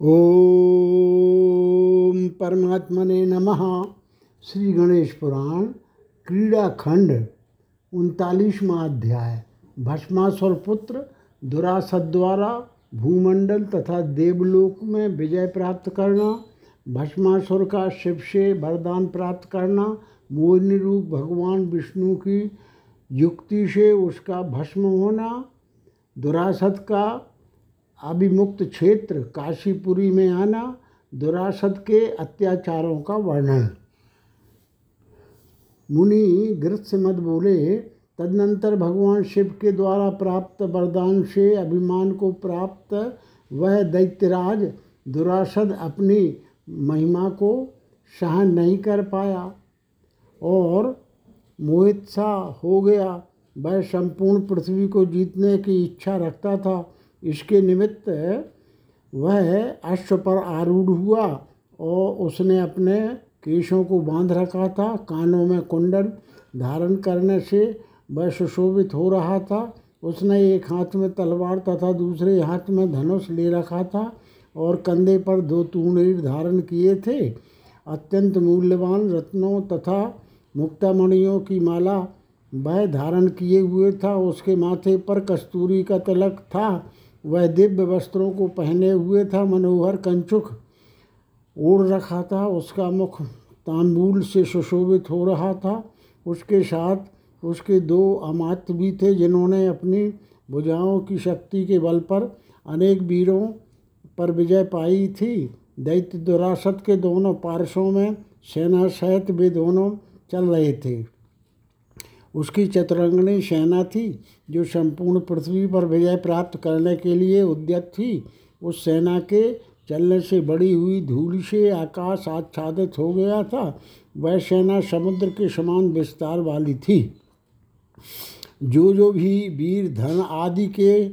ओम परमात्मने नमः। श्री गणेश पुराण, क्रीड़ा खंड, उनतालीसवा अध्याय, भस्मासुर पुत्र, दुरासत द्वारा, भूमंडल तथा देवलोक में विजय प्राप्त करना, भस्मासुर का शिव से वरदान प्राप्त करना, मोहिनी रूप भगवान विष्णु की युक्ति से उसका भस्म होना, दुरासत का अभिमुक्त क्षेत्र काशीपुरी में आना, दुरासत के अत्याचारों का वर्णन। मुनि गृत्स मत बोले, तदनंतर भगवान शिव के द्वारा प्राप्त वरदान से अभिमान को प्राप्त वह दैत्यराज दुरासद अपनी महिमा को सहन नहीं कर पाया और मोहित सा हो गया। वह संपूर्ण पृथ्वी को जीतने की इच्छा रखता था। इसके निमित्त वह अश्व पर आरूढ़ हुआ और उसने अपने केशों को बाँध रखा था, कानों में कुंडल धारण करने से वह सुशोभित हो रहा था। उसने एक हाथ में तलवार तथा दूसरे हाथ में धनुष ले रखा था और कंधे पर दो तूणीर धारण किए थे। अत्यंत मूल्यवान रत्नों तथा मुक्तामणियों की माला वह धारण किए हुए था। उसके माथे पर कस्तूरी का तिलक था। वह दिव्य वस्त्रों को पहने हुए था, मनोहर कंचुक ओढ़ रखा था, उसका मुख तांबूल से सुशोभित हो रहा था। उसके साथ उसके दो अमात्य भी थे, जिन्होंने अपनी भुजाओं की शक्ति के बल पर अनेक वीरों पर विजय पाई थी। दैत्य दुरासत के दोनों पार्श्वों में सेना सहित वे दोनों चल रहे थे। उसकी चतुरंगनी सेना थी, जो संपूर्ण पृथ्वी पर विजय प्राप्त करने के लिए उद्यत थी, उस सेना के चलने से बड़ी हुई धूल से आकाश आच्छादित हो गया था। वह सेना समुद्र के समान विस्तार वाली थी। जो जो भी वीर, धन आदि के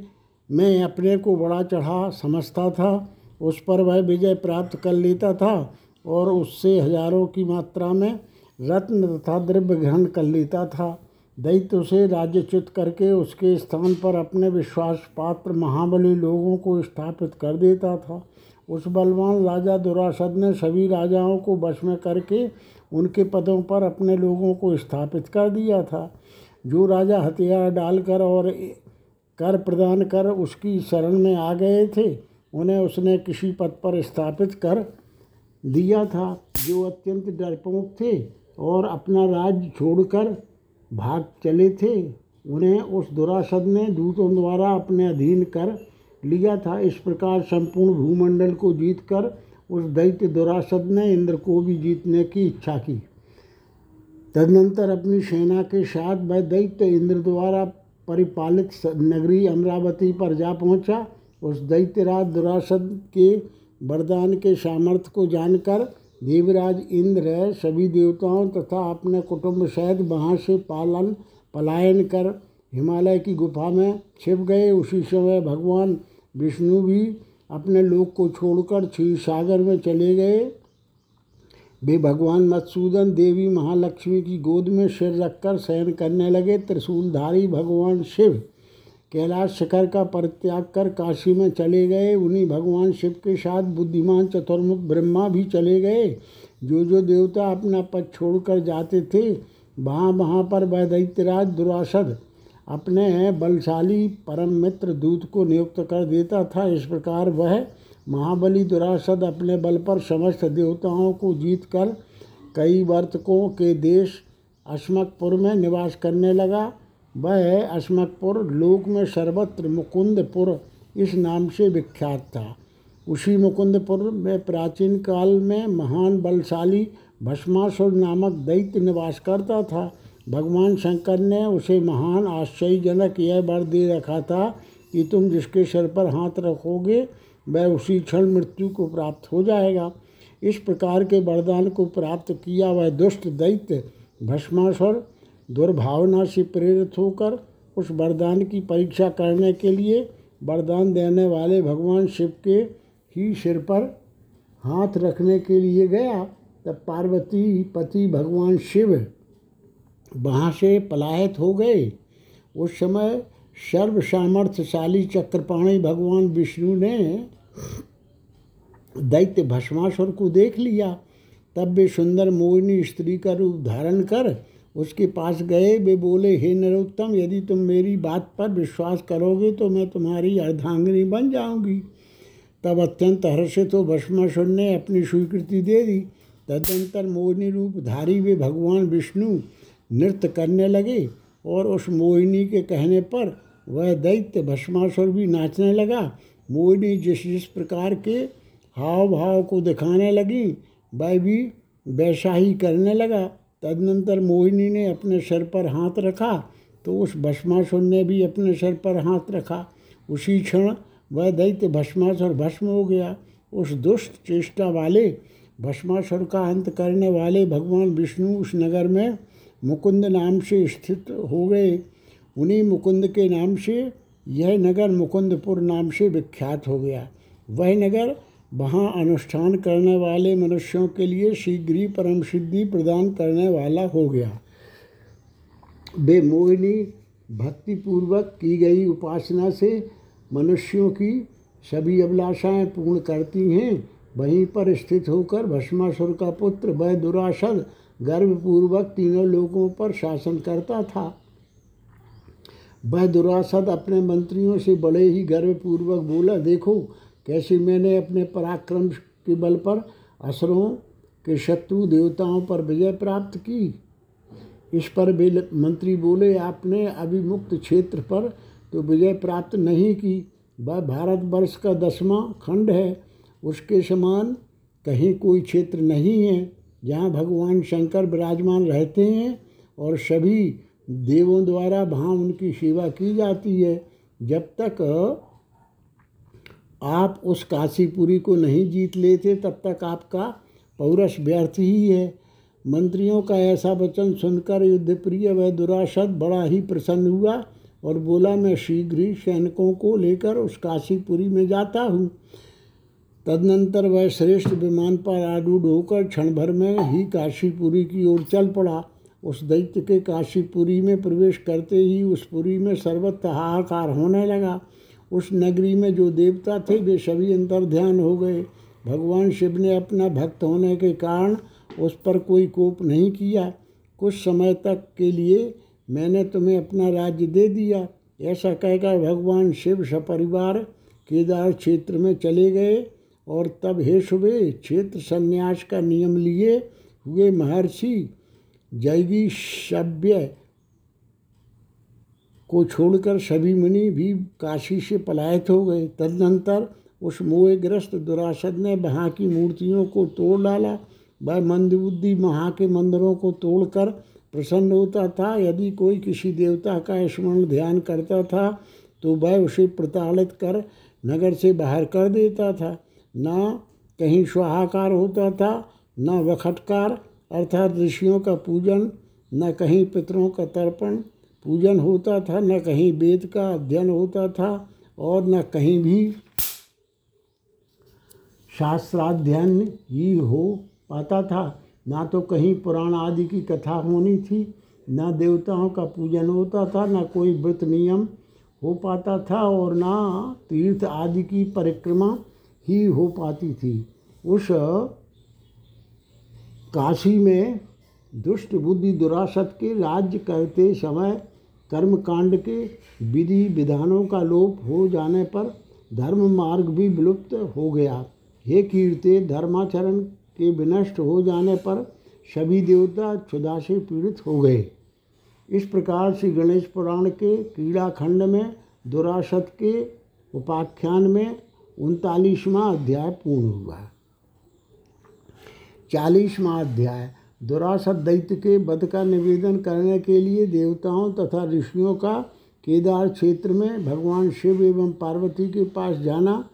मैं अपने को बड़ा चढ़ा समझता था, उस पर वह विजय प्राप्त कर लेता था और उससे हज़ारों की मात्रा में रत्न तथा द्रव्य ग्रहण कर लेता था। दैत्य उसे राज्यच्युत करके उसके स्थान पर अपने विश्वास पात्र महाबली लोगों को स्थापित कर देता था। उस बलवान राजा दुरासद ने सभी राजाओं को वश में करके उनके पदों पर अपने लोगों को स्थापित कर दिया था। जो राजा हथियार डालकर और कर प्रदान कर उसकी शरण में आ गए थे, उन्हें उसने किसी पद पर स्थापित कर दिया था। जो अत्यंत डरपोक थे और अपना राज्य छोड़कर भाग चले थे, उन्हें उस दुरासद ने दूतों द्वारा अपने अधीन कर लिया था। इस प्रकार संपूर्ण भूमंडल को जीतकर उस दैत्य दुरासद ने इंद्र को भी जीतने की इच्छा की। तदनंतर अपनी सेना के साथ वह दैत्य इंद्र द्वारा परिपालित नगरी अमरावती पर जा पहुँचा। उस दैत्यराज दुरासद के वरदान के सामर्थ्य को जानकर देवराज इंद्र सभी देवताओं तथा अपने कुटुंब सहित वहाँ से पालन पलायन कर हिमालय की गुफा में छिप गए। उसी समय भगवान विष्णु भी अपने लोक को छोड़कर क्षीर सागर में चले गए। वे भगवान मत्सूदन देवी महालक्ष्मी की गोद में सिर रखकर शयन करने लगे। त्रिशूलधारी भगवान शिव कैलाश शिखर का परित्याग कर काशी में चले गए। उन्हीं भगवान शिव के साथ बुद्धिमान चतुर्मुख ब्रह्मा भी चले गए। जो जो देवता अपना पद छोड़कर जाते थे, वहाँ वहाँ पर वह दैत्यराज दुरासद अपने बलशाली परम मित्र दूत को नियुक्त कर देता था। इस प्रकार वह महाबली दुरासद अपने बल पर समस्त देवताओं को जीत कर कई वर्तकों के देश अश्मकपुर में निवास करने लगा। वह अस्मकपुर लोक में सर्वत्र मुकुंदपुर इस नाम से विख्यात था। उसी मुकुंदपुर में प्राचीन काल में महान बलशाली भस्मासुर नामक दैत्य निवास करता था। भगवान शंकर ने उसे महान आश्चर्यजनक यह वर दे रखा था कि तुम जिसके सिर पर हाथ रखोगे, वह उसी क्षण मृत्यु को प्राप्त हो जाएगा। इस प्रकार के वरदान को प्राप्त किया वह दुष्ट दैत्य भस्मासुर दुर्भावना से प्रेरित होकर उस वरदान की परीक्षा करने के लिए वरदान देने वाले भगवान शिव के ही सिर पर हाथ रखने के लिए गया। तब पार्वती पति भगवान शिव वहाँ से पलायित हो गए। उस समय सर्व सामर्थ्यशाली चक्रपाणी भगवान विष्णु ने दैत्य भस्मासुर को देख लिया। तब वे सुंदर मोहिनी स्त्री का रूप धारण कर उसके पास गए, वे बोले, हे नरोत्तम, यदि तुम मेरी बात पर विश्वास करोगे तो मैं तुम्हारी अर्धांगिनी बन जाऊँगी। तब अत्यंत हर्षित हो भस्मासुर ने अपनी स्वीकृति दे दी। तदनंतर मोहिनी रूप धारी वे भगवान विष्णु नृत्य करने लगे और उस मोहिनी के कहने पर वह दैत्य भस्मासुर भी नाचने लगा। मोहिनी जिस जिस प्रकार के हाव भाव को दिखाने लगी, वह भी वैसा ही करने लगा। तदनंतर मोहिनी ने अपने सिर पर हाथ रखा तो उस भस्मासुर ने भी अपने सिर पर हाथ रखा। उसी क्षण वह दैत्य भस्मासुर भस्म हो गया। उस दुष्ट चेष्टा वाले, भस्मासुर का अंत करने वाले भगवान विष्णु उस नगर में मुकुंद नाम से स्थित हो गए। उन्हीं मुकुंद के नाम से यह नगर मुकुंदपुर नाम से विख्यात हो गया। वह नगर वहाँ अनुष्ठान करने वाले मनुष्यों के लिए शीघ्र ही परम सिद्धि प्रदान करने वाला हो गया। वे मोहिनी भक्तिपूर्वक की गई उपासना से मनुष्यों की सभी अभिलाषाएँ पूर्ण करती हैं। वहीं पर स्थित होकर भस्मासुर का पुत्र वह दुरासद गर्भपूर्वक तीनों लोगों पर शासन करता था। वह दुरासद अपने मंत्रियों से बड़े ही गर्वपूर्वक बोला, देखो कैसे मैंने अपने पराक्रम के बल पर, असरों के शत्रु देवताओं पर विजय प्राप्त की? इस पर भी मंत्री बोले, आपने अभिमुक्त क्षेत्र पर तो विजय प्राप्त नहीं की। वह भारतवर्ष का दसवां खंड है। उसके समान कहीं कोई क्षेत्र नहीं है जहाँ भगवान शंकर विराजमान रहते हैं और सभी देवों द्वारा वहाँ उनकी सेवा की जाती है। जब तक आप उस काशीपुरी को नहीं जीत लेते, तब तक आपका पौरष व्यर्थ ही है। मंत्रियों का ऐसा वचन सुनकर युद्ध प्रिय वह दुरासद बड़ा ही प्रसन्न हुआ और बोला, मैं शीघ्र ही सैनिकों को लेकर उस काशीपुरी में जाता हूँ। तदनंतर वह श्रेष्ठ विमान पर आरूढ़ होकर क्षण भर में ही काशीपुरी की ओर चल पड़ा। उस दैत्य के काशीपुरी में प्रवेश करते ही उस पुरी में सर्वत्र हाहाकार होने लगा। उस नगरी में जो देवता थे, वे सभी अंतर ध्यान हो गए। भगवान शिव ने अपना भक्त होने के कारण उस पर कोई कोप नहीं किया। कुछ समय तक के लिए मैंने तुम्हें अपना राज्य दे दिया। ऐसा कहकर भगवान शिव सपरिवार केदार क्षेत्र में चले गए और तब हे सुबह क्षेत्र संन्यास का नियम लिए हुए महर्षि जैगी सभ्य को छोड़कर सभी मुनि भी काशी से पलायित हो गए। तदनंतर उस मोहग्रस्त दुरासद ने वहाँ की मूर्तियों को तोड़ डाला। वह मंदबुद्धि वहाँ के मंदिरों को तोड़कर प्रसन्न होता था। यदि कोई किसी देवता का स्मरण ध्यान करता था तो वह उसे प्रताड़ित कर नगर से बाहर कर देता था। न कहीं स्वाहाकार होता था, न वखटकार, अर्थात ऋषियों का पूजन, न कहीं पितरों का तर्पण। पूजन होता था, न कहीं वेद का अध्ययन होता था और न कहीं भी शास्त्राध्ययन ही हो पाता था। ना तो कहीं पुराण आदि की कथा होनी थी, न देवताओं का पूजन होता था, न कोई व्रत नियम हो पाता था और ना तीर्थ आदि की परिक्रमा ही हो पाती थी। उस काशी में दुष्ट बुद्धि दुरासत के राज्य करते समय कर्म कांड के विधि विधानों का लोप हो जाने पर धर्म मार्ग भी विलुप्त हो गया। हे कीर्ते धर्माचरण के विनष्ट हो जाने पर सभी देवता क्षुदा से पीड़ित हो गए। इस प्रकार से गणेश पुराण के क्रीड़ा खंड में दुरासत के उपाख्यान में उनतालीसवां अध्याय पूर्ण हुआ। चालीसवां अध्याय दुरासत दैत्य के वध का निवेदन करने के लिए देवताओं तथा ऋषियों का केदार क्षेत्र में भगवान शिव एवं पार्वती के पास जाना,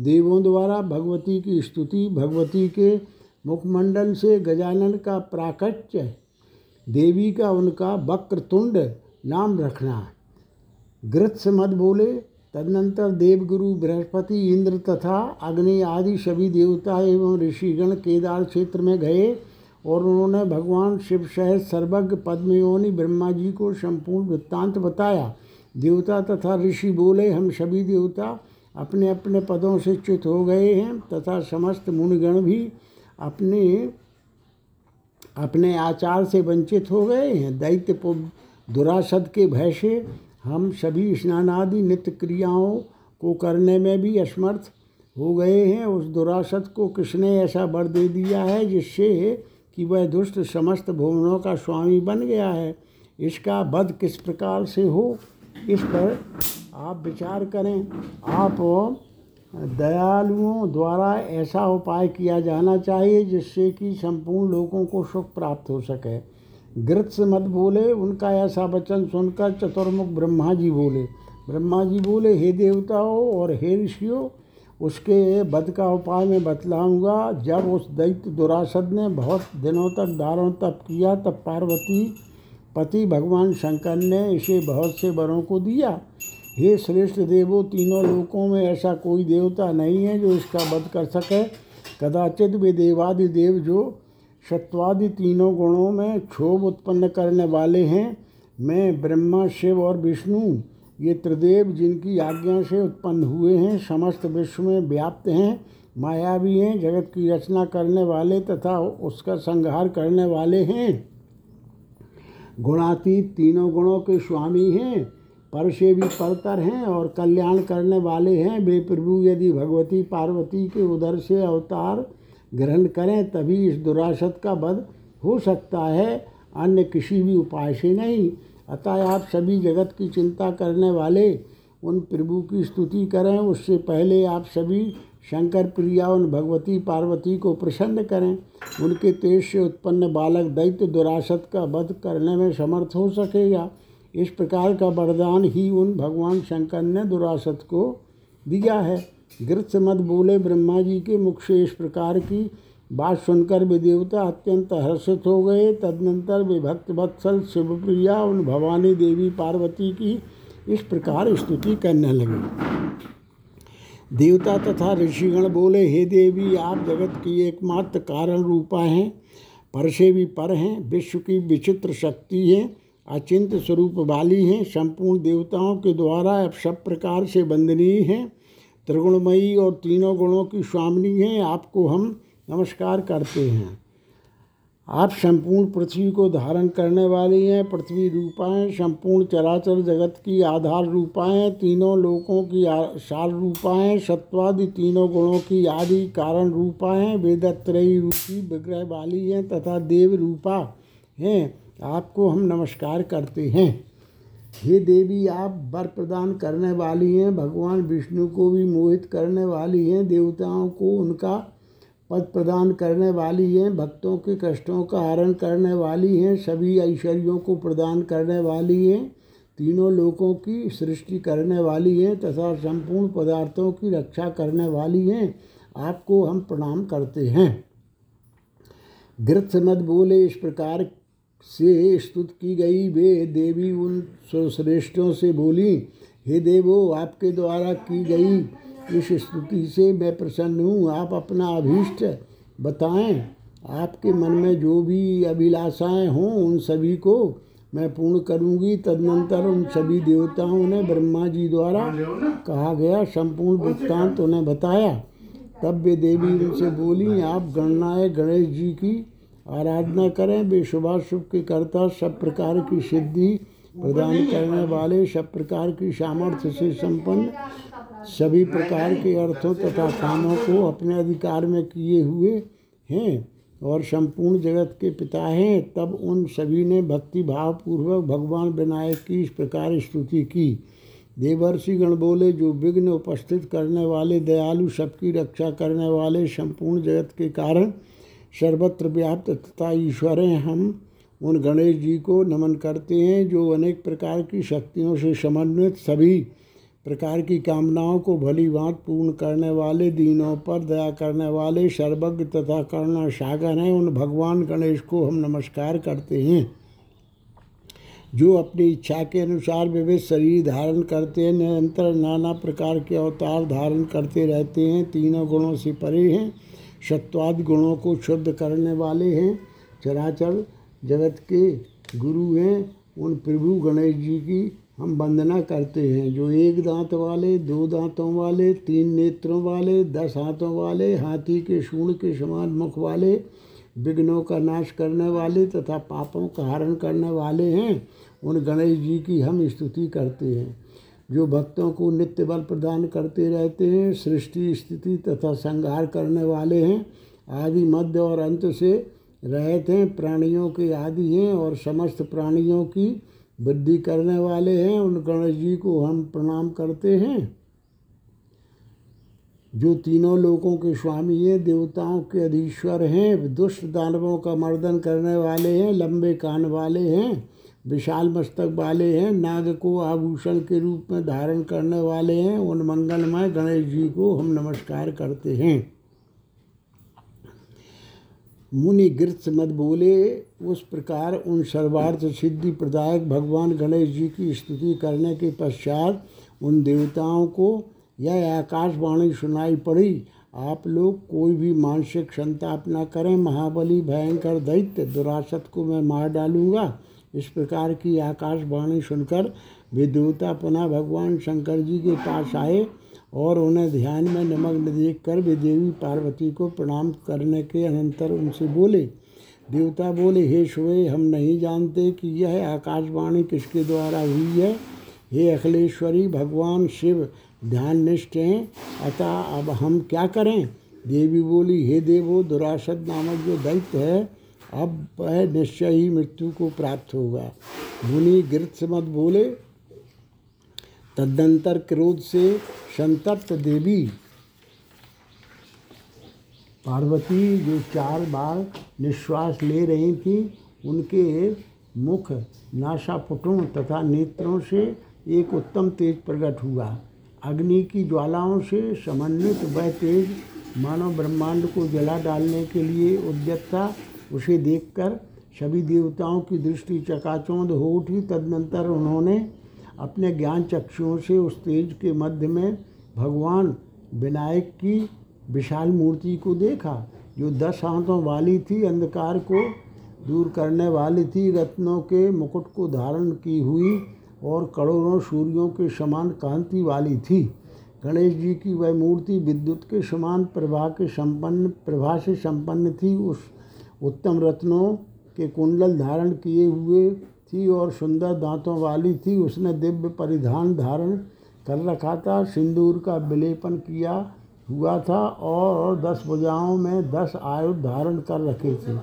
देवों द्वारा भगवती की स्तुति, भगवती के मुखमंडल से गजानन का प्राकट्य, देवी का उनका वक्रतुंड नाम रखना। गृत से मत बोले, तदनंतर देवगुरु बृहस्पति इंद्र तथा अग्नि आदि सभी देवता एवं ऋषिगण केदार क्षेत्र में गए। और उन्होंने भगवान शिव सहित सर्वज्ञ पद्मयोनि ब्रह्मा जी को संपूर्ण वृत्तांत बताया। देवता तथा ऋषि बोले, हम सभी देवता अपने अपने पदों से च्युत हो गए हैं तथा समस्त मुनिगण भी अपने अपने आचार से वंचित हो गए हैं। दैत्य दुरासद के भय से हम सभी स्नानादि नित्य क्रियाओं को करने में भी असमर्थ हो गए हैं। उस दुरासत को किसने ऐसा वर दे दिया है जिससे कि वह दुष्ट समस्त भुवनों का स्वामी बन गया है। इसका वध किस प्रकार से हो, इस पर आप विचार करें। आप दयालुओं द्वारा ऐसा उपाय किया जाना चाहिए जिससे कि संपूर्ण लोगों को सुख प्राप्त हो सके। गृत्स मत बोले उनका ऐसा वचन सुनकर चतुर्मुख ब्रह्मा जी बोले। ब्रह्मा जी बोले, हे देवताओं और हे ऋषियों उसके वध का उपाय मैं बतलाऊँगा। जब उस दैत्य दुरासद ने बहुत दिनों तक, दारों तप किया, तब पार्वती पति भगवान शंकर ने इसे बहुत से वरों को दिया। हे श्रेष्ठ देवो, तीनों लोकों में ऐसा कोई देवता नहीं है जो इसका वध कर सके। कदाचित वे देवादि देव जो सत्वादि तीनों गुणों में क्षोभ उत्पन्न करने वाले हैं। मैं ब्रह्मा, शिव और विष्णु ये त्रिदेव जिनकी आज्ञा से उत्पन्न हुए हैं, समस्त विश्व में व्याप्त हैं मायावी हैं, जगत की रचना करने वाले तथा उसका संहार करने वाले हैं। गुणातीत तीनों गुणों के स्वामी हैं, पर से भी परतर हैं और कल्याण करने वाले हैं। वे प्रभु, यदि भगवती पार्वती के उदर से अवतार ग्रहण करें, तभी इस दुरासत का वध हो सकता है, अन्य किसी भी उपाय से नहीं। अतः आप सभी जगत की चिंता करने वाले, उन प्रभु की स्तुति करें, उससे पहले आप सभी शंकर प्रिया उन भगवती पार्वती को प्रसन्न करें। उनके तेज से उत्पन्न बालक दैत्य दुरासत का वध करने में समर्थ हो सकेगा। इस प्रकार का वरदान ही उन भगवान शंकर ने दुरासत को दिया है। गृत्स मत बोले ब्रह्मा जी के मुख से इस प्रकार की बात सुनकर वे देवता अत्यंत हर्षित हो गए। तदनंतर वे भक्त वत्सल शिवप्रिया उन भवानी देवी पार्वती की इस प्रकार स्तुति करने लगे। देवता तथा ऋषिगण बोले, हे देवी, आप जगत की एकमात्र कारण रूपा हैं। पर से भी पर हैं, विश्व की विचित्र शक्ति है, अचिंत स्वरूप वाली हैं, संपूर्ण देवताओं के द्वारा अब सब प्रकार से वंदनीय हैं। त्रिगुणमयी और तीनों गुणों की स्वामिनी हैं, आपको हम नमस्कार करते हैं। आप संपूर्ण पृथ्वी को धारण करने वाली हैं, पृथ्वी रूपाएँ, संपूर्ण चराचर जगत की आधार रूपाएँ, तीनों लोकों की सार रूपाएँ, सत्वादि तीनों गुणों की आदि कारण रूपाएँ, वेदत्रयी रूपी विग्रह वाली हैं तथा देव रूपा हैं, आपको हम नमस्कार करते हैं। हे देवी, आप वर प्रदान करने वाली हैं, भगवान विष्णु को भी मोहित करने वाली हैं, देवताओं को उनका पद प्रदान करने वाली हैं, भक्तों के कष्टों का हरण करने वाली हैं, सभी ऐश्वर्यों को प्रदान करने वाली हैं, तीनों लोकों की सृष्टि करने वाली हैं तथा संपूर्ण पदार्थों की रक्षा करने वाली हैं, आपको हम प्रणाम करते हैं। गृथ मत बोले, इस प्रकार से स्तुत की गई वे देवी उन सर्वश्रेष्ठों से बोली, हे देवो, आपके द्वारा की गई इस स्तुति से मैं प्रसन्न हूँ। आप अपना अभीष्ट बताएँ। आपके मन में जो भी अभिलाषाएँ हों, उन सभी को मैं पूर्ण करूँगी। तदनंतर उन सभी देवताओं ने ब्रह्मा जी द्वारा कहा गया, संपूर्ण वृत्तांत उन्हें बताया। तब वे देवी उनसे बोली, आप गणनाए गणेश जी की आराधना करें। वे शुभाशुभ के कर्ता, सब प्रकार की सिद्धि प्रदान करने वाले, सब प्रकार की सामर्थ्य से संपन्न सभी प्रकार के अर्थों तथा कामों को अपने अधिकार में किए हुए हैं और संपूर्ण जगत के पिता हैं, तब उन सभी ने भक्ति भाव पूर्वक भगवान विनायक की इस प्रकार स्तुति की। देवर्षि गण बोले, जो विघ्न उपस्थित करने वाले, दयालु सबकी रक्षा करने वाले संपूर्ण जगत के कारण सर्वत्र व्याप्त तथा ईश्वर हैं, हम उन गणेश जी को नमन करते हैं, जो अनेक प्रकार की शक्तियों से समन्वित सभी प्रकार की कामनाओं को भली भांत पूर्ण करने वाले, दीनों पर दया करने वाले सर्वज्ञ तथा करुणा सागर हैं। उन भगवान गणेश को हम नमस्कार करते हैं। जो अपनी इच्छा के अनुसार विविध शरीर धारण करते हैं, निरंतर नाना प्रकार के अवतार धारण करते रहते हैं, तीनों गुणों से परे हैं, सत्वाद गुणों को शुद्ध करने वाले हैं। चराचर जगत के गुरु हैं। उन प्रभु गणेश जी की हम वंदना करते हैं। जो एक दांत वाले, दो दांतों वाले, तीन नेत्रों वाले, दस हाथों वाले, हाथी के शूण के समान मुख वाले, विघ्नों का नाश करने वाले तथा पापों का हरण करने वाले हैं, उन गणेश जी की हम स्तुति करते हैं। जो भक्तों को नित्य बल प्रदान करते रहते हैं, सृष्टि, स्थिति तथा संहार करने वाले हैं, आदि मध्य और अंत से रहते हैं, प्राणियों के आदि हैं और समस्त प्राणियों की वृद्धि करने वाले हैं, उन गणेश जी को हम प्रणाम करते हैं। जो तीनों लोगों के स्वामी हैं, देवताओं के अधीश्वर हैं, दुष्ट दानवों का मर्दन करने वाले हैं, लंबे कान वाले हैं, विशाल मस्तक वाले हैं, नाग को आभूषण के रूप में धारण करने वाले हैं, उन मंगलमय गणेश जी को हम नमस्कार करते हैं। मुनि गिरथ मत बोले उस प्रकार उन सर्वार्थ सिद्धि प्रदायक भगवान गणेश जी की स्तुति करने के पश्चात उन देवताओं को यह आकाशवाणी सुनाई पड़ी, आप लोग कोई भी मानसिक संताप न करें, महाबली, भयंकर, दैत्य, दुरासत को मैं मार डालूँगा। इस प्रकार की आकाशवाणी सुनकर वे देवता पुनः भगवान शंकर जी के पास आए। और उन्हें ध्यान में निमग्न देख कर वे देवी पार्वती को प्रणाम करने के अनंतर उनसे बोले, देवता बोले, हे शुए हम नहीं जानते कि यह आकाशवाणी किसके द्वारा हुई है? हे अखिलेश्वरी, भगवान शिव ध्यान निष्ठ हैं, अतः अब हम क्या करें? देवी बोली, हे देवो दुरासद नामक जो दैत्य है, अब वह निश्चय ही मृत्यु को प्राप्त होगा। मुनि गिरसमत बोले तदंतर क्रोध से संतप्त देवी। पार्वती जो चार बार निश्वास ले रही थी, उनके मुख नाशापुटों तथा नेत्रों से एक उत्तम तेज प्रकट हुआ। अग्नि की ज्वालाओं से समन्वित वह तेज मानव ब्रह्मांड को जला डालने के लिए उद्यत था उसे देखकर सभी देवताओं की दृष्टि चकाचौंध हो उठी। तदनंतर उन्होंने अपने ज्ञान चक्षुओं से उस तेज के मध्य में भगवान विनायक की विशाल मूर्ति को देखा, जो दस हाथों वाली थी, अंधकार को दूर करने वाली थी, रत्नों के मुकुट को धारण की हुई और करोड़ों सूर्यों के समान कांति वाली थी। गणेश जी की वह मूर्ति विद्युत के समान प्रभा के संपन्न, प्रभा से संपन्न थी। उस उत्तम रत्नों के कुंडल धारण किए हुए थी और सुंदर दांतों वाली थी। उसने दिव्य परिधान धारण कर रखा था। सिंदूर का विलेपन किया हुआ था और दस भुजाओं में दस आयुध धारण कर रखे थे।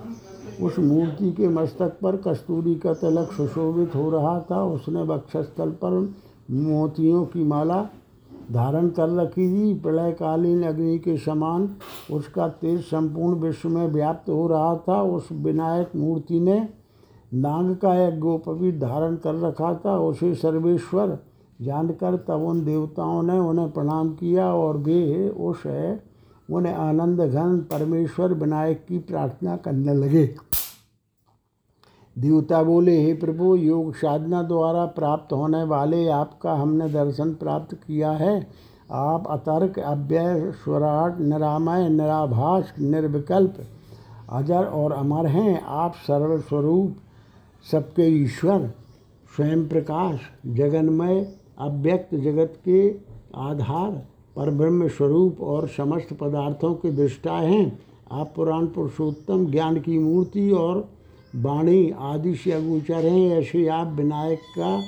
उस मूर्ति के मस्तक पर कस्तूरी का तिलक सुशोभित हो रहा था। उसने वक्षस्थल पर मोतियों की माला धारण कर रखी थी। प्रलयकालीन अग्नि के समान उसका तेज संपूर्ण विश्व में व्याप्त हो रहा था। उस विनायक मूर्ति ने नाग का एक गोपवीर धारण कर रखा था, उसे सर्वेश्वर जानकर तब उन देवताओं ने उन्हें प्रणाम किया और वे उस उन्हें आनंद घन परमेश्वर विनायक की प्रार्थना करने लगे। देवता बोले, हे प्रभु, योग साधना द्वारा प्राप्त होने वाले आपका हमने दर्शन प्राप्त किया है। आप अतर्क, अव्यय, स्वराट, निरामय, निराभास, निर्विकल्प, अजर और अमर हैं। आप सर्वस्वरूप सबके ईश्वर, स्वयं प्रकाश, जगन्मय, अव्यक्त जगत के आधार पर ब्रह्म स्वरूप और समस्त पदार्थों के दृष्टा हैं। आप पुराण पुरुषोत्तम, ज्ञान की मूर्ति और वाणी आदि से अगोचर हैं, ऐसे आप विनायक का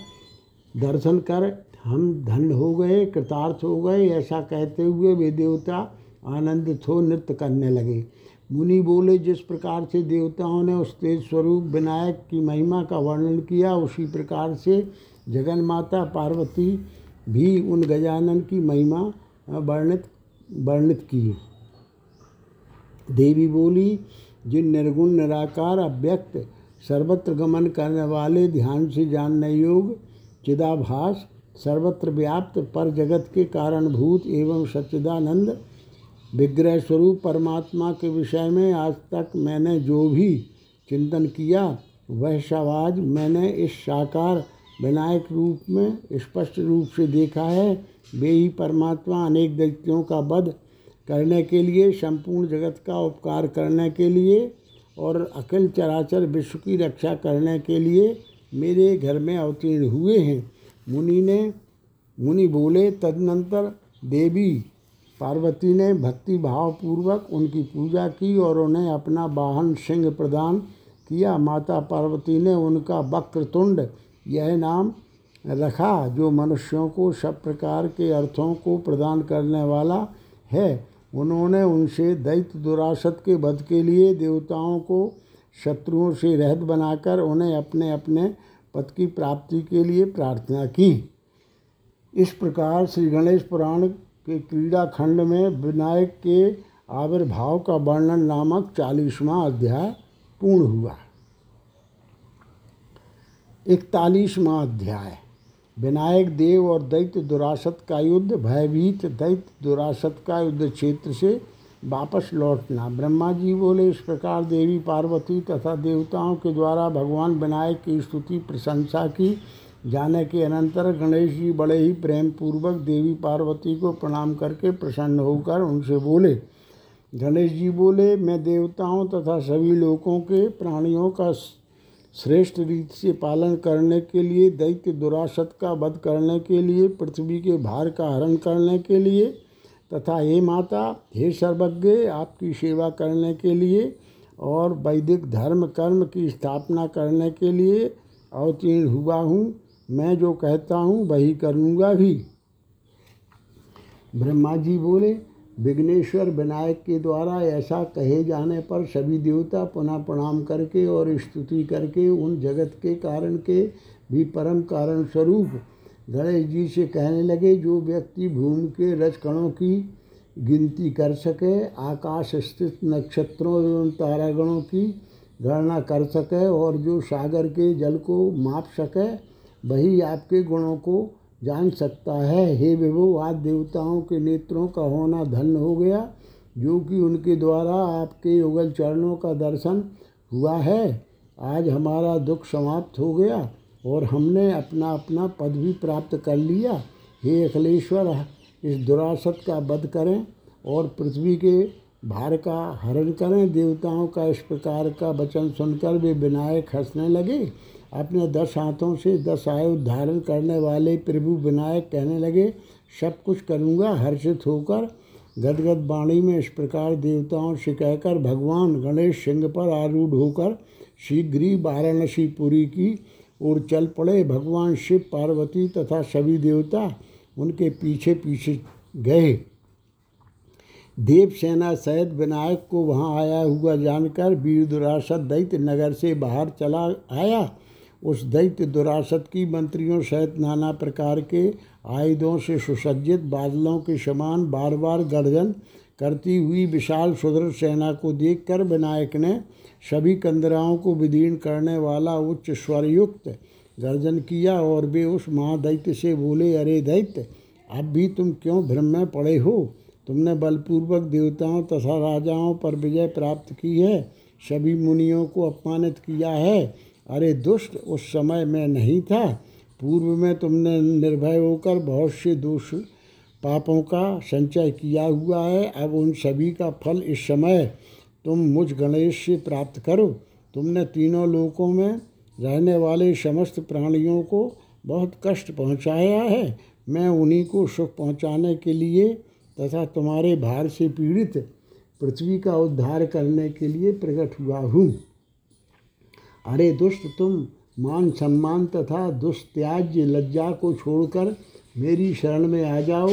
दर्शन कर हम धन हो गए, कृतार्थ हो गए। ऐसा कहते हुए वे देवता आनंदित हो नृत्य करने लगे। मुनि बोले, जिस प्रकार से देवताओं ने उस तेज स्वरूप विनायक की महिमा का वर्णन किया, उसी प्रकार से जगन माता पार्वती भी उन गजानन की महिमा वर्णित वर्णित की। देवी बोली, जिन निर्गुण, निराकार, अव्यक्त, सर्वत्र गमन करने वाले ध्यान से जानने योग चिदाभास, सर्वत्र व्याप्त पर जगत के कारणभूत एवं सच्चिदानंद विग्रह स्वरूप परमात्मा के विषय में आज तक मैंने जो भी चिंतन किया, वह सवाज मैंने इस साकार विनायक रूप में स्पष्ट रूप से देखा है। वे ही परमात्मा अनेक दैत्यों का वध करने के लिए, संपूर्ण जगत का उपकार करने के लिए और अखिल चराचर विश्व की रक्षा करने के लिए मेरे घर में अवतीर्ण हुए हैं। मुनि ने मुनि बोले, तदनंतर देवी पार्वती ने भक्ति भाव पूर्वक उनकी पूजा की और उन्हें अपना वाहन सिंह प्रदान किया। माता पार्वती ने उनका वक्रतुंड, यह नाम, रखा, जो मनुष्यों को सब प्रकार के अर्थों को प्रदान करने वाला है। उन्होंने उनसे दैत्य दुरासत के वध के लिए देवताओं को शत्रुओं से रहित बनाकर उन्हें अपने अपने पद की प्राप्ति के लिए प्रार्थना की। इस प्रकार श्री गणेश पुराण के क्रीड़ा खंड में विनायक के आविर्भाव का वर्णन नामक चालीसवां अध्याय पूर्ण हुआ। इकतालीसवां अध्याय। विनायक देव और दैत्य दुरासत का युद्ध, भयभीत दैत्य दुरासत का युद्ध क्षेत्र से वापस लौटना। ब्रह्मा जी बोले, इस प्रकार देवी पार्वती तथा देवताओं के द्वारा भगवान विनायक की स्तुति प्रशंसा की जाने के अनंतर गणेश जी बड़े ही प्रेम पूर्वक देवी पार्वती को प्रणाम करके प्रसन्न होकर उनसे बोले, गणेश जी बोले, मैं देवताओं तथा सभी लोगों के प्राणियों का श्रेष्ठ रीति से पालन करने के लिए, दैत्य दुरासत का वध करने के लिए, पृथ्वी के भार का हरण करने के लिए तथा हे माता, हे सर्वज्ञ, आपकी सेवा करने के लिए और वैदिक धर्म कर्म की स्थापना करने के लिए अवतीर्ण हुआ हूँ। मैं जो कहता हूँ, वही करूँगा भी। ब्रह्मा जी बोले, विघ्नेश्वर विनायक के द्वारा ऐसा कहे जाने पर सभी देवता पुनः प्रणाम करके और स्तुति करके उन जगत के कारण के भी परम कारण स्वरूप गणेश जी से कहने लगे, जो व्यक्ति भूमि के रजकणों की गिनती कर सके, आकाश स्थित नक्षत्रों एवं तारागणों की गणना कर सके और जो सागर के जल को माप सके वही आपके गुणों को जान सकता है। हे विभो, आज देवताओं के नेत्रों का होना धन्य हो गया, जो कि उनके द्वारा आपके युगल चरणों का दर्शन हुआ है। आज हमारा दुख समाप्त हो गया और हमने अपना अपना पद भी प्राप्त कर लिया। हे अखिलेश्वर, इस दुरासत का वध करें और पृथ्वी के भार का हरण करें। देवताओं का इस प्रकार का वचन सुनकर वे विनायक हंसने लगे। अपने दस हाथों से दस आयु धारण करने वाले प्रभु विनायक कहने लगे, सब कुछ करूँगा, हर्षित होकर। गदगद वाणी में इस प्रकार देवताओं से कहकर भगवान गणेश सिंह पर आरूढ़ होकर शीघ्र ही वाराणसी पुरी की ओर चल पड़े। भगवान शिव, पार्वती तथा सभी देवता उनके पीछे पीछे गए। देवसेना सहित विनायक को वहाँ आया हुआ जानकर वीर दुरासत दैत्य नगर से बाहर चला आया। उस दैत्य दुरासत की मंत्रियों सहित नाना प्रकार के आयुधों से सुसज्जित, बादलों के समान बार बार गर्जन करती हुई विशाल सुदृढ़ सेना को देखकर विनायक ने सभी कंदराओं को विदीर्ण करने वाला उच्च स्वरयुक्त गर्जन किया और वे उस महादैत्य से बोले, अरे दैत्य, अब भी तुम क्यों भ्रम में पड़े हो? तुमने बलपूर्वक देवताओं तथा राजाओं पर विजय प्राप्त की है। सभी मुनियों को अपमानित किया है। अरे दुष्ट उस समय में नहीं था। पूर्व में तुमने निर्भय होकर बहुत से दोष पापों का संचय किया हुआ है। अब उन सभी का फल इस समय तुम मुझ गणेश से प्राप्त करो। तुमने तीनों लोकों में रहने वाले समस्त प्राणियों को बहुत कष्ट पहुँचाया है। मैं उन्हीं को सुख पहुँचाने के लिए तथा तुम्हारे भार से पीड़ित पृथ्वी का उद्धार करने के लिए प्रकट हुआ हूँ। अरे दुष्ट तुम, मान सम्मान तथा दुष्त्याज्य लज्जा को छोड़कर मेरी शरण में आ जाओ।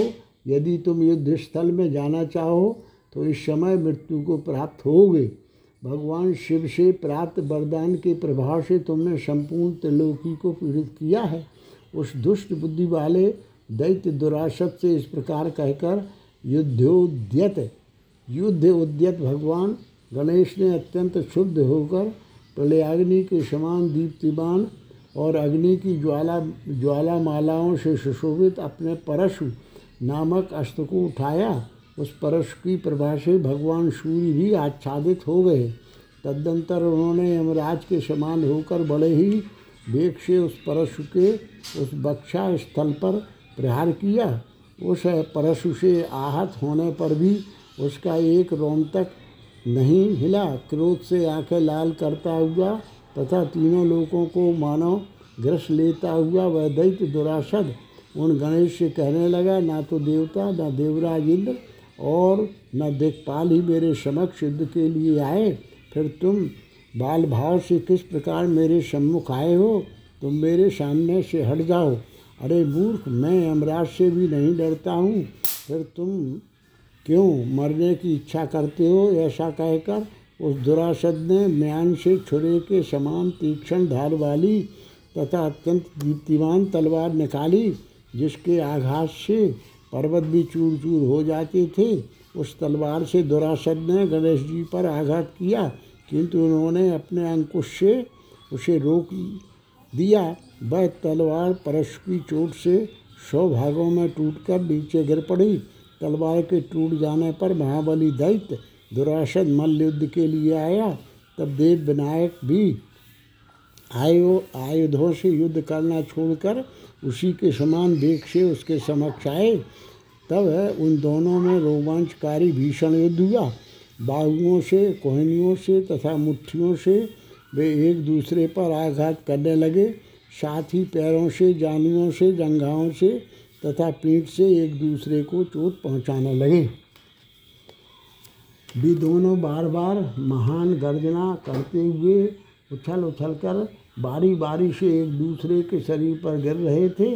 यदि तुम युद्ध स्थल में जाना चाहो तो इस समय मृत्यु को प्राप्त होगे। भगवान शिव से प्राप्त वरदान के प्रभाव से तुमने संपूर्ण त्रिलोकी को पीड़ित किया है। उस दुष्ट बुद्धि वाले दैत्य दुरासत से इस प्रकार कहकर, युद्धोद्यत युद्ध उद्यत भगवान, गणेश ने अत्यंत शुद्ध होकर प्रलयाग्नि के समान दीप्तिमान और अग्नि की ज्वाला ज्वाला मालाओं से सुशोभित अपने परशु नामक अस्त्र को उठाया, उस परश की प्रभा से भगवान सूर्य भी आच्छादित हो गए। तदंतर उन्होंने यमराज के समान होकर बड़े ही वेग से उस परशु के उस बक्षा स्थल पर प्रहार किया। उस परशु से आहत होने पर भी उसका एक रोम तक नहीं हिला, क्रोध से आँखें लाल करता हुआ तथा तीनों लोगों को मानो ग्रस लेता हुआ वह दैत्य दुरासद उन गणेश से कहने लगा, ना तो देवता, ना देवराज इंद्र और न दिक्पाल ही मेरे समक्ष युद्ध के लिए आए। फिर तुम बाल भाव से किस प्रकार मेरे सम्मुख आए हो? तुम मेरे सामने से हट जाओ। अरे मूर्ख, मैं यमराज से भी नहीं डरता हूँ। फिर तुम क्यों मरने की इच्छा करते हो ऐसा कहकर उस दुरासद ने म्यान से छुरे के समान तीक्ष्ण धार वाली तथा अत्यंत दीप्तिमान तलवार निकाली, जिसके आघात से पर्वत भी चूर चूर हो जाते थे। उस तलवार से दुरासद ने गणेश जी पर आघात किया, किंतु उन्होंने अपने अंकुश से उसे रोक दिया। वह तलवार परश की चोट से सौ भागों में टूटकर नीचे गिर पड़ी। तलवार के टूट जाने पर महाबली दैत्य दुरासद मल्ल युद्ध के लिए आया। तब देव विनायक भी आयु, आयुधों से युद्ध करना छोड़कर उसी के समान वेग से उसके समक्ष आए। तब उन दोनों में रोमांचकारी भीषण युद्ध हुआ। बाहुओं से, कोहनियों से तथा मुट्ठियों से वे एक दूसरे पर आघात करने लगे। साथ ही पैरों से जानुओं से, जंघाओं से तथा पीठ से एक दूसरे को चोट पहुँचाने लगे। भी दोनों बार बार महान गर्जना करते हुए उछल उछल कर बारी बारी से एक दूसरे के शरीर पर गिर रहे थे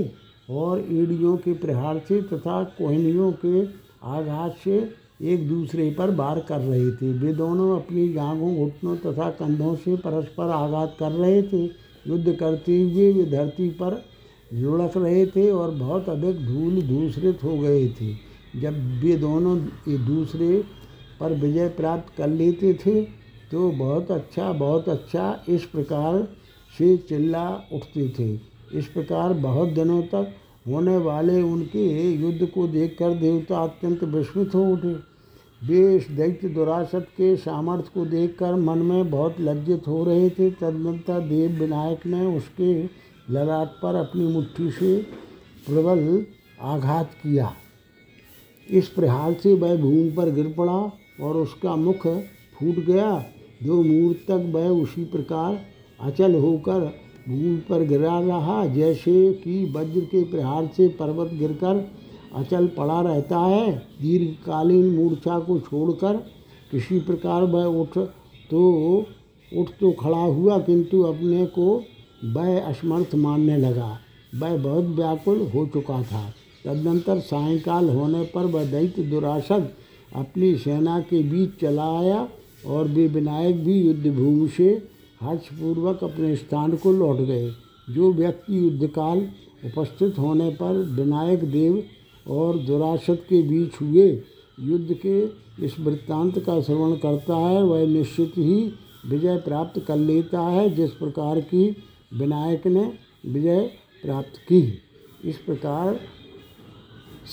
और एड़ियों के प्रहार से तथा कोहनियों के आघात से एक दूसरे पर वार कर रहे थे। वे दोनों अपनी जांघों, घुटनों तथा कंधों से परस्पर आघात कर रहे थे। युद्ध करते हुए वे धरती पर लुढ़क रहे थे और बहुत अधिक धूल दूसरित हो गए थे। जब वे दोनों एक दूसरे पर विजय प्राप्त कर लेते थे तो बहुत अच्छा बहुत अच्छा इस प्रकार से चिल्ला उठते थे। इस प्रकार बहुत दिनों तक होने वाले उनके युद्ध को देखकर देवता अत्यंत विस्मित हो उठे। वे इस दैत्य दुरासत के सामर्थ्य को देखकर मन में बहुत लज्जित हो रहे थे। तदनंतर देव विनायक ने उसके ललाट पर अपनी मुट्ठी से प्रबल आघात किया। इस प्रहार से वह भूमि पर गिर पड़ा और उसका मुख फूट गया। दो मुहूर्त तक वह उसी प्रकार अचल होकर भूमि पर गिरा रहा, जैसे कि वज्र के प्रहार से पर्वत गिरकर अचल पड़ा रहता है। दीर्घकालीन मूर्छा को छोड़कर किसी प्रकार वह उठ तो उठ तो खड़ा हुआ, किंतु अपने को वह असमर्थ मानने लगा। वह बहुत व्याकुल हो चुका था। तदनंतर सायंकाल होने पर वह दैत्य दुरासद अपनी सेना के बीच चला आया और वे विनायक भी युद्ध भूमि से हर्षपूर्वक अपने स्थान को लौट गए। जो व्यक्ति युद्धकाल उपस्थित होने पर विनायक देव और दुरासत के बीच हुए युद्ध के इस वृत्तांत का श्रवण करता है, वह निश्चित ही विजय प्राप्त कर लेता है, जिस प्रकार की विनायक ने विजय प्राप्त की। इस प्रकार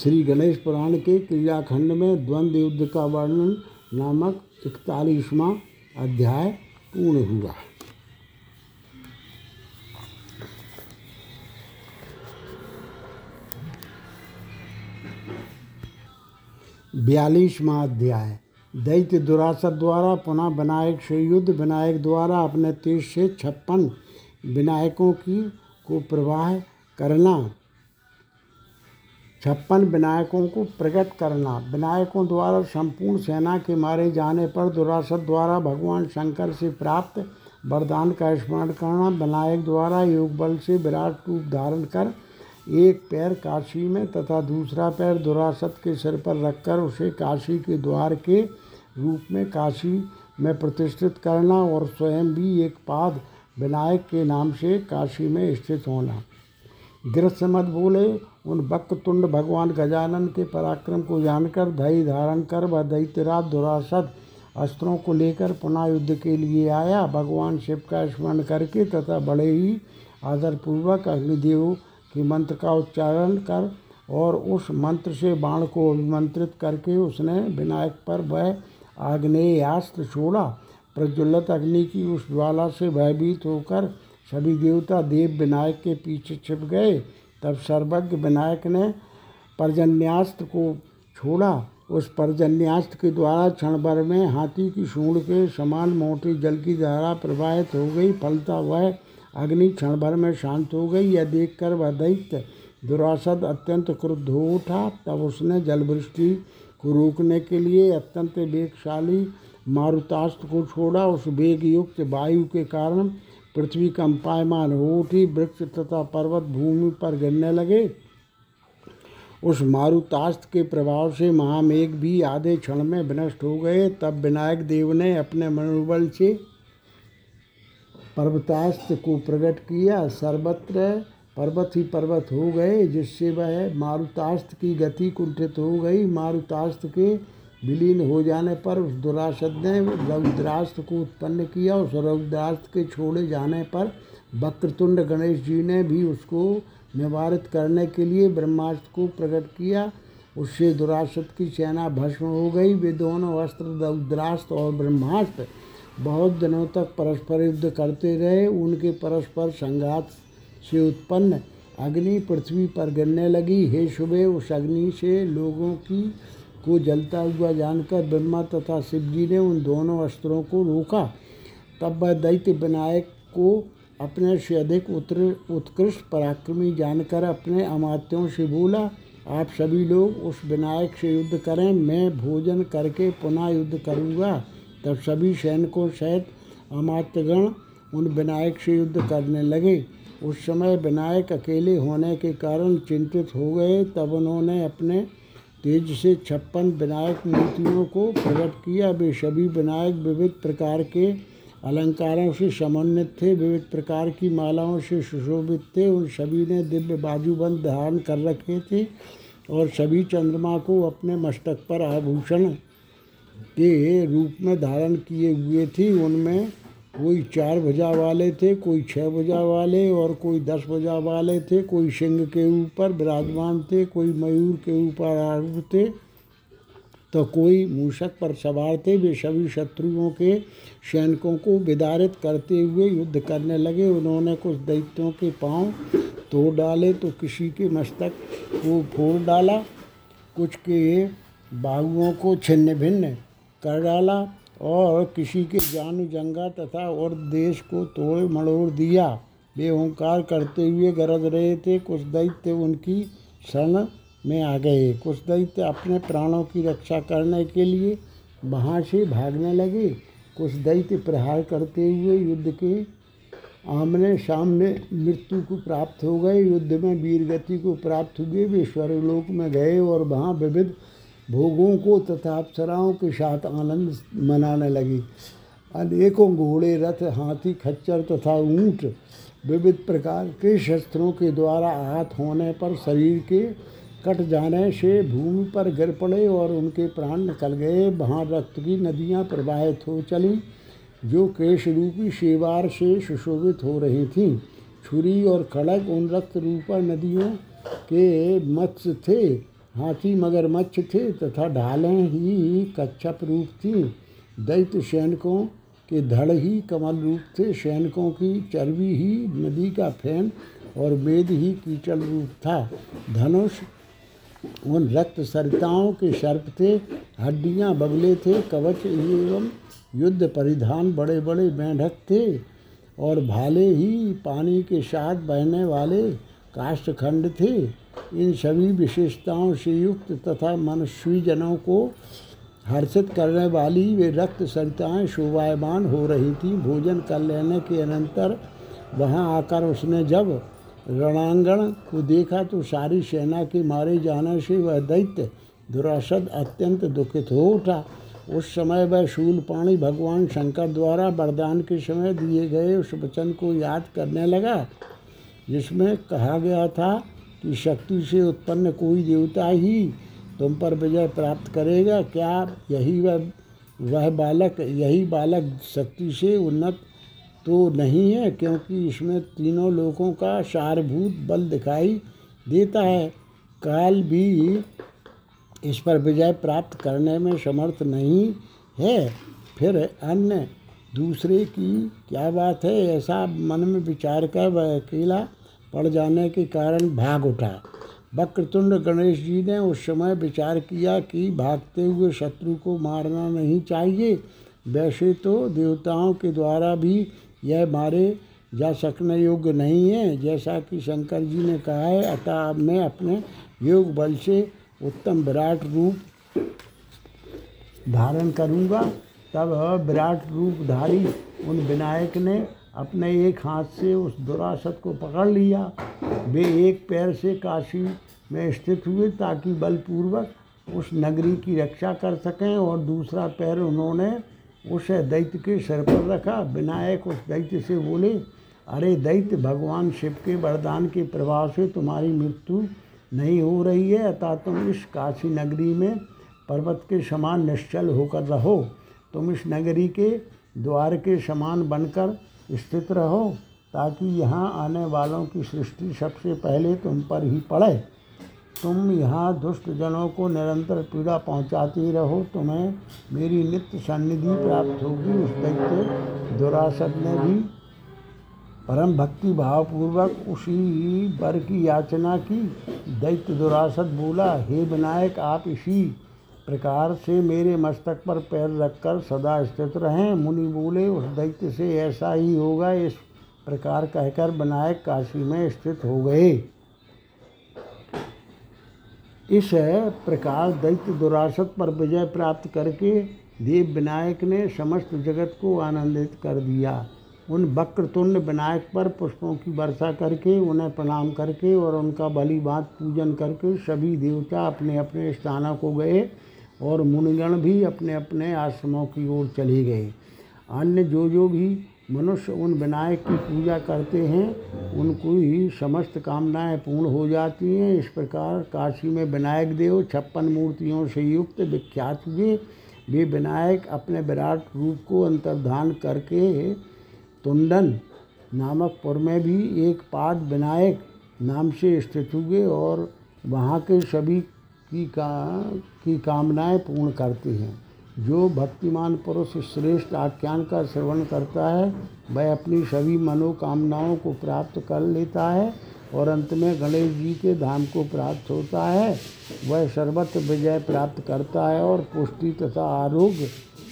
श्री गणेश पुराण के क्रियाखंड में द्वंद्व युद्ध का वर्णन नामक इकतालीसवां अध्याय पूर्ण हुआ। बयालीसवा अध्याय। दैत्य दुरासत द्वारा पुनः विनायक से युद्ध, विनायक द्वारा अपने तेज से छप्पन विनायकों की को प्रवाह करना। छप्पन विनायकों को प्रकट करना। विनायकों द्वारा संपूर्ण सेना के मारे जाने पर दुरासत द्वारा भगवान शंकर से प्राप्त वरदान का स्मरण करना। विनायक द्वारा योग बल से विराट रूप धारण कर एक पैर काशी में तथा दूसरा पैर दुरासत के सिर पर रखकर उसे काशी के द्वार के रूप में काशी में प्रतिष्ठित करना और स्वयं भी एक पाद विनायक के नाम से काशी में स्थित होना। गृह मत बोले उन बक्तुंड भगवान गजानन के पराक्रम को जानकर, धैर्य धारण कर वह दैत्यराज दुरासत अस्त्रों को लेकर पुनः युद्ध के लिए आया। भगवान शिव का स्मरण करके तथा बड़े ही आदरपूर्वक अग्निदेव कि मंत्र का उच्चारण कर और उस मंत्र से बाण को अभिमंत्रित करके उसने विनायक पर वह आग्नेयास्त्र छोड़ा। प्रज्वलित अग्नि की उस ज्वाला से भयभीत होकर सभी देवता देव विनायक के पीछे छिप गए। तब सर्वज्ञ विनायक ने पर्जन्यास्त्र को छोड़ा। उस पर्जन्यास्त्र के द्वारा क्षण भर में हाथी की सूंड के समान मोटी जल की धारा प्रवाहित हो गई। फलता वह अग्नि क्षण भर में शांत हो गई। यह देखकर वह दैत्य दुरासद अत्यंत क्रुद्ध हो उठा। तब उसने जलवृष्टि को रोकने के लिए अत्यंत वेगशाली मारुतास्त्र को छोड़ा, उस वेग युक्त वायु के कारण पृथ्वी कंपायमान हो उठी वृक्ष तथा पर्वत भूमि पर गिरने लगे। उस मारुतास्त्र के प्रभाव से महामेघ भी आधे क्षण में विनष्ट हो गए। तब विनायक देव ने अपने मनोबल से पर्वतास्त्र को प्रकट किया। सर्वत्र पर्वत ही पर्वत हो गए, जिससे वह मारुतास्त्र की गति कुंठित हो गई। मारुतास्त्र के विलीन हो जाने पर उस दुरासद ने रौद्रास्त्र को उत्पन्न किया। उस रौद्रास्त्र के छोड़े जाने पर वक्रतुंड गणेश जी ने भी उसको निवारित करने के लिए ब्रह्मास्त्र को प्रकट किया। उससे दुरासत की सेना भस्म हो गई। वे दोनों अस्त्र, रौद्रास्त्र और ब्रह्मास्त्र बहुत दिनों तक परस्पर युद्ध करते रहे। उनके परस्पर संघात से उत्पन्न अग्नि पृथ्वी पर गिरने लगी। हे सुबह उस अग्नि से लोगों की को जलता हुआ जानकर ब्रह्मा तथा शिव जी ने उन दोनों अस्त्रों को रोका। तब वह दैत्य विनायक को अपने से अधिक उत्तर, उत्कृष्ट पराक्रमी जानकर अपने अमात्यों से बोला, आप सभी लोग उस विनायक से युद्ध करें, मैं भोजन करके पुनः युद्ध करूँगा। तब सभी सैनिकों सहित अमात्यगण उन विनायक से युद्ध करने लगे। उस समय विनायक अकेले होने के कारण चिंतित हो गए। तब उन्होंने अपने तेज से छप्पन विनायक मूर्तियों को प्रकट किया। वे सभी विनायक विविध प्रकार के अलंकारों से समन्वित थे, विविध प्रकार की मालाओं से सुशोभित थे। उन सभी ने दिव्य बाजूबंद धारण कर रखे थे और सभी चंद्रमा को अपने मस्तक पर आभूषण के रूप में धारण किए हुए थी। उनमें कोई चार भुजा वाले थे, कोई छः भुजा वाले और कोई दस भुजा वाले थे, कोई सिंह के ऊपर विराजमान थे, कोई मयूर के ऊपर आरूढ़ थे तो कोई मूषक पर सवार थे। वे सभी शत्रुओं के सैनिकों को विदारित करते हुए युद्ध करने लगे। उन्होंने कुछ दैत्यों के पाँव तोड़ डाले तो किसी के मस्तक को फोड़ डाला, कुछ के बाहुओं को छिन्न भिन्न कर डाला और किसी के जान जंगा तथा और देश को तोड़ मड़ोड़ दिया। वे ओंकार करते हुए गरज रहे थे। कुछ दैत्य उनकी शरण में आ गए। कुछ दैत्य अपने प्राणों की रक्षा करने के लिए वहाँ से भागने लगे। कुछ दैत्य प्रहार करते हुए युद्ध के आमने सामने मृत्यु को प्राप्त हो गए। युद्ध में वीरगति को प्राप्त हुए। वे स्वर्गलोक में गए और वहाँ विविध भोगों को तथा अप्सराओं के साथ आनंद मनाने लगी। अनेकों घोड़े, रथ, हाथी, खच्चर तथा ऊँट विविध प्रकार के शस्त्रों के द्वारा आहत होने पर शरीर के कट जाने से भूमि पर गिर पड़े और उनके प्राण निकल गए। वहाँ रक्त की नदियाँ प्रवाहित हो चली, जो केश रूपी शेवार से सुशोभित हो रही थीं। छुरी और खड़क उन रक्त रूपा नदियों के मत्स्य थे। हाथी मगरमच्छ थे तथा ढालें ही कच्छप रूप थी। दैत्य सैनिकों के धड़ ही कमल रूप थे। सैनिकों की चर्बी ही नदी का फ़ैन और वेद ही कीचल रूप था। धनुष उन रक्त सरिताओं के सर्प थे। हड्डियाँ बगले थे। कवच एवं युद्ध परिधान बड़े बड़े मेंढक थे और भाले ही पानी के साथ बहने वाले काष्ठखंड थे। इन सभी विशेषताओं से युक्त तथा मनुष्य जनों को हर्षित करने वाली वे रक्त सरिताएँ शोभायमान हो रही थी। भोजन कर लेने के अनंतर वहाँ आकर उसने जब रणांगण को देखा तो सारी सेना के मारे जाने से वह दैत्य दुरासद अत्यंत दुखित हो उठा। उस समय वह शूलपाणी भगवान शंकर द्वारा वरदान के समय दिए गए उस वचन को याद करने लगा, जिसमें कहा गया था कि शक्ति से उत्पन्न कोई देवता ही तुम पर विजय प्राप्त करेगा। क्या यही वह वह बालक, यही बालक शक्ति से उन्नत तो नहीं है? क्योंकि इसमें तीनों लोगों का सारभूत बल दिखाई देता है। काल भी इस पर विजय प्राप्त करने में समर्थ नहीं है। फिर अन्य, दूसरे की क्या बात है? ऐसा मन में विचार कर वह अकेला पड़ जाने के कारण भाग उठा। वक्रतुंड गणेश जी ने उस समय विचार किया कि भागते हुए शत्रु को मारना नहीं चाहिए। वैसे तो देवताओं के द्वारा भी यह मारे जा सकने योग्य नहीं है। जैसा कि शंकर जी ने कहा है, अतः अब मैं अपने योग बल से उत्तम विराट रूप धारण करूँगा। तब विराट रूपधारी उन विनायक ने अपने एक हाथ से उस दुरासत को पकड़ लिया। वे एक पैर से काशी में स्थित हुए ताकि बलपूर्वक उस नगरी की रक्षा कर सकें और दूसरा पैर उन्होंने उस दैत्य के सिर पर रखा। विनायक उस दैत्य से बोले, अरे दैत्य, भगवान शिव के वरदान के प्रभाव से तुम्हारी मृत्यु नहीं हो रही है, अतः तुम इस काशी नगरी में पर्वत के समान निश्चल होकर रहो। तुम इस नगरी के द्वार के समान बनकर स्थित रहो, ताकि यहाँ आने वालों की सृष्टि सबसे पहले तुम पर ही पड़े। तुम यहाँ दुष्ट जनों को निरंतर पीड़ा पहुँचाते रहो। तुम्हें मेरी नित्य सन्निधि प्राप्त होगी। उस दैत्य दुरासद ने भी परम भक्ति भावपूर्वक उसी वर की याचना की। दैत्य दुरासद बोला, हे विनायक, आप इसी प्रकार से मेरे मस्तक पर पैर रखकर सदा स्थित रहें। मुनि बोले, उस दैत्य से ऐसा ही होगा, इस प्रकार कहकर विनायक काशी में स्थित हो गए। इस प्रकार दैत्य दुरासत पर विजय प्राप्त करके देव विनायक ने समस्त जगत को आनंदित कर दिया। उन वक्रतुंड विनायक पर पुष्पों की वर्षा करके, उन्हें प्रणाम करके और उनका बलि बात पूजन करके सभी देवता अपने अपने स्थानों को गए। और मुनिगण भी अपने अपने आश्रमों की ओर चले गए। अन्य जो जो भी मनुष्य उन विनायक की पूजा करते हैं, उनको ही समस्त कामनाएँ पूर्ण हो जाती हैं। इस प्रकार काशी में विनायक देव, छप्पन मूर्तियों से युक्त विख्यात हुए वे विनायक अपने विराट रूप को अंतर्धान करके तुंडन नामक पुर में भी एक पाद विनायक नाम से स्थित हुए और वहाँ के सभी की का, की कामनाएँ पूर्ण करती हैं। जो भक्तिमान पुरुष श्रेष्ठ आख्यान का श्रवण करता है, वह अपनी सभी मनोकामनाओं को प्राप्त कर लेता है और अंत में गणेश जी के धाम को प्राप्त होता है। वह सर्वत्र विजय प्राप्त करता है और पुष्टि तथा आरोग्य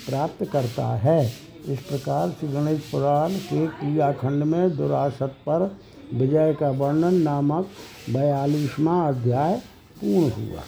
प्राप्त करता है। इस प्रकार श्री गणेश पुराण के क्रियाखंड में दुरासत पर विजय का वर्णन नामक बयालीसवां अध्याय पूर्ण हुआ।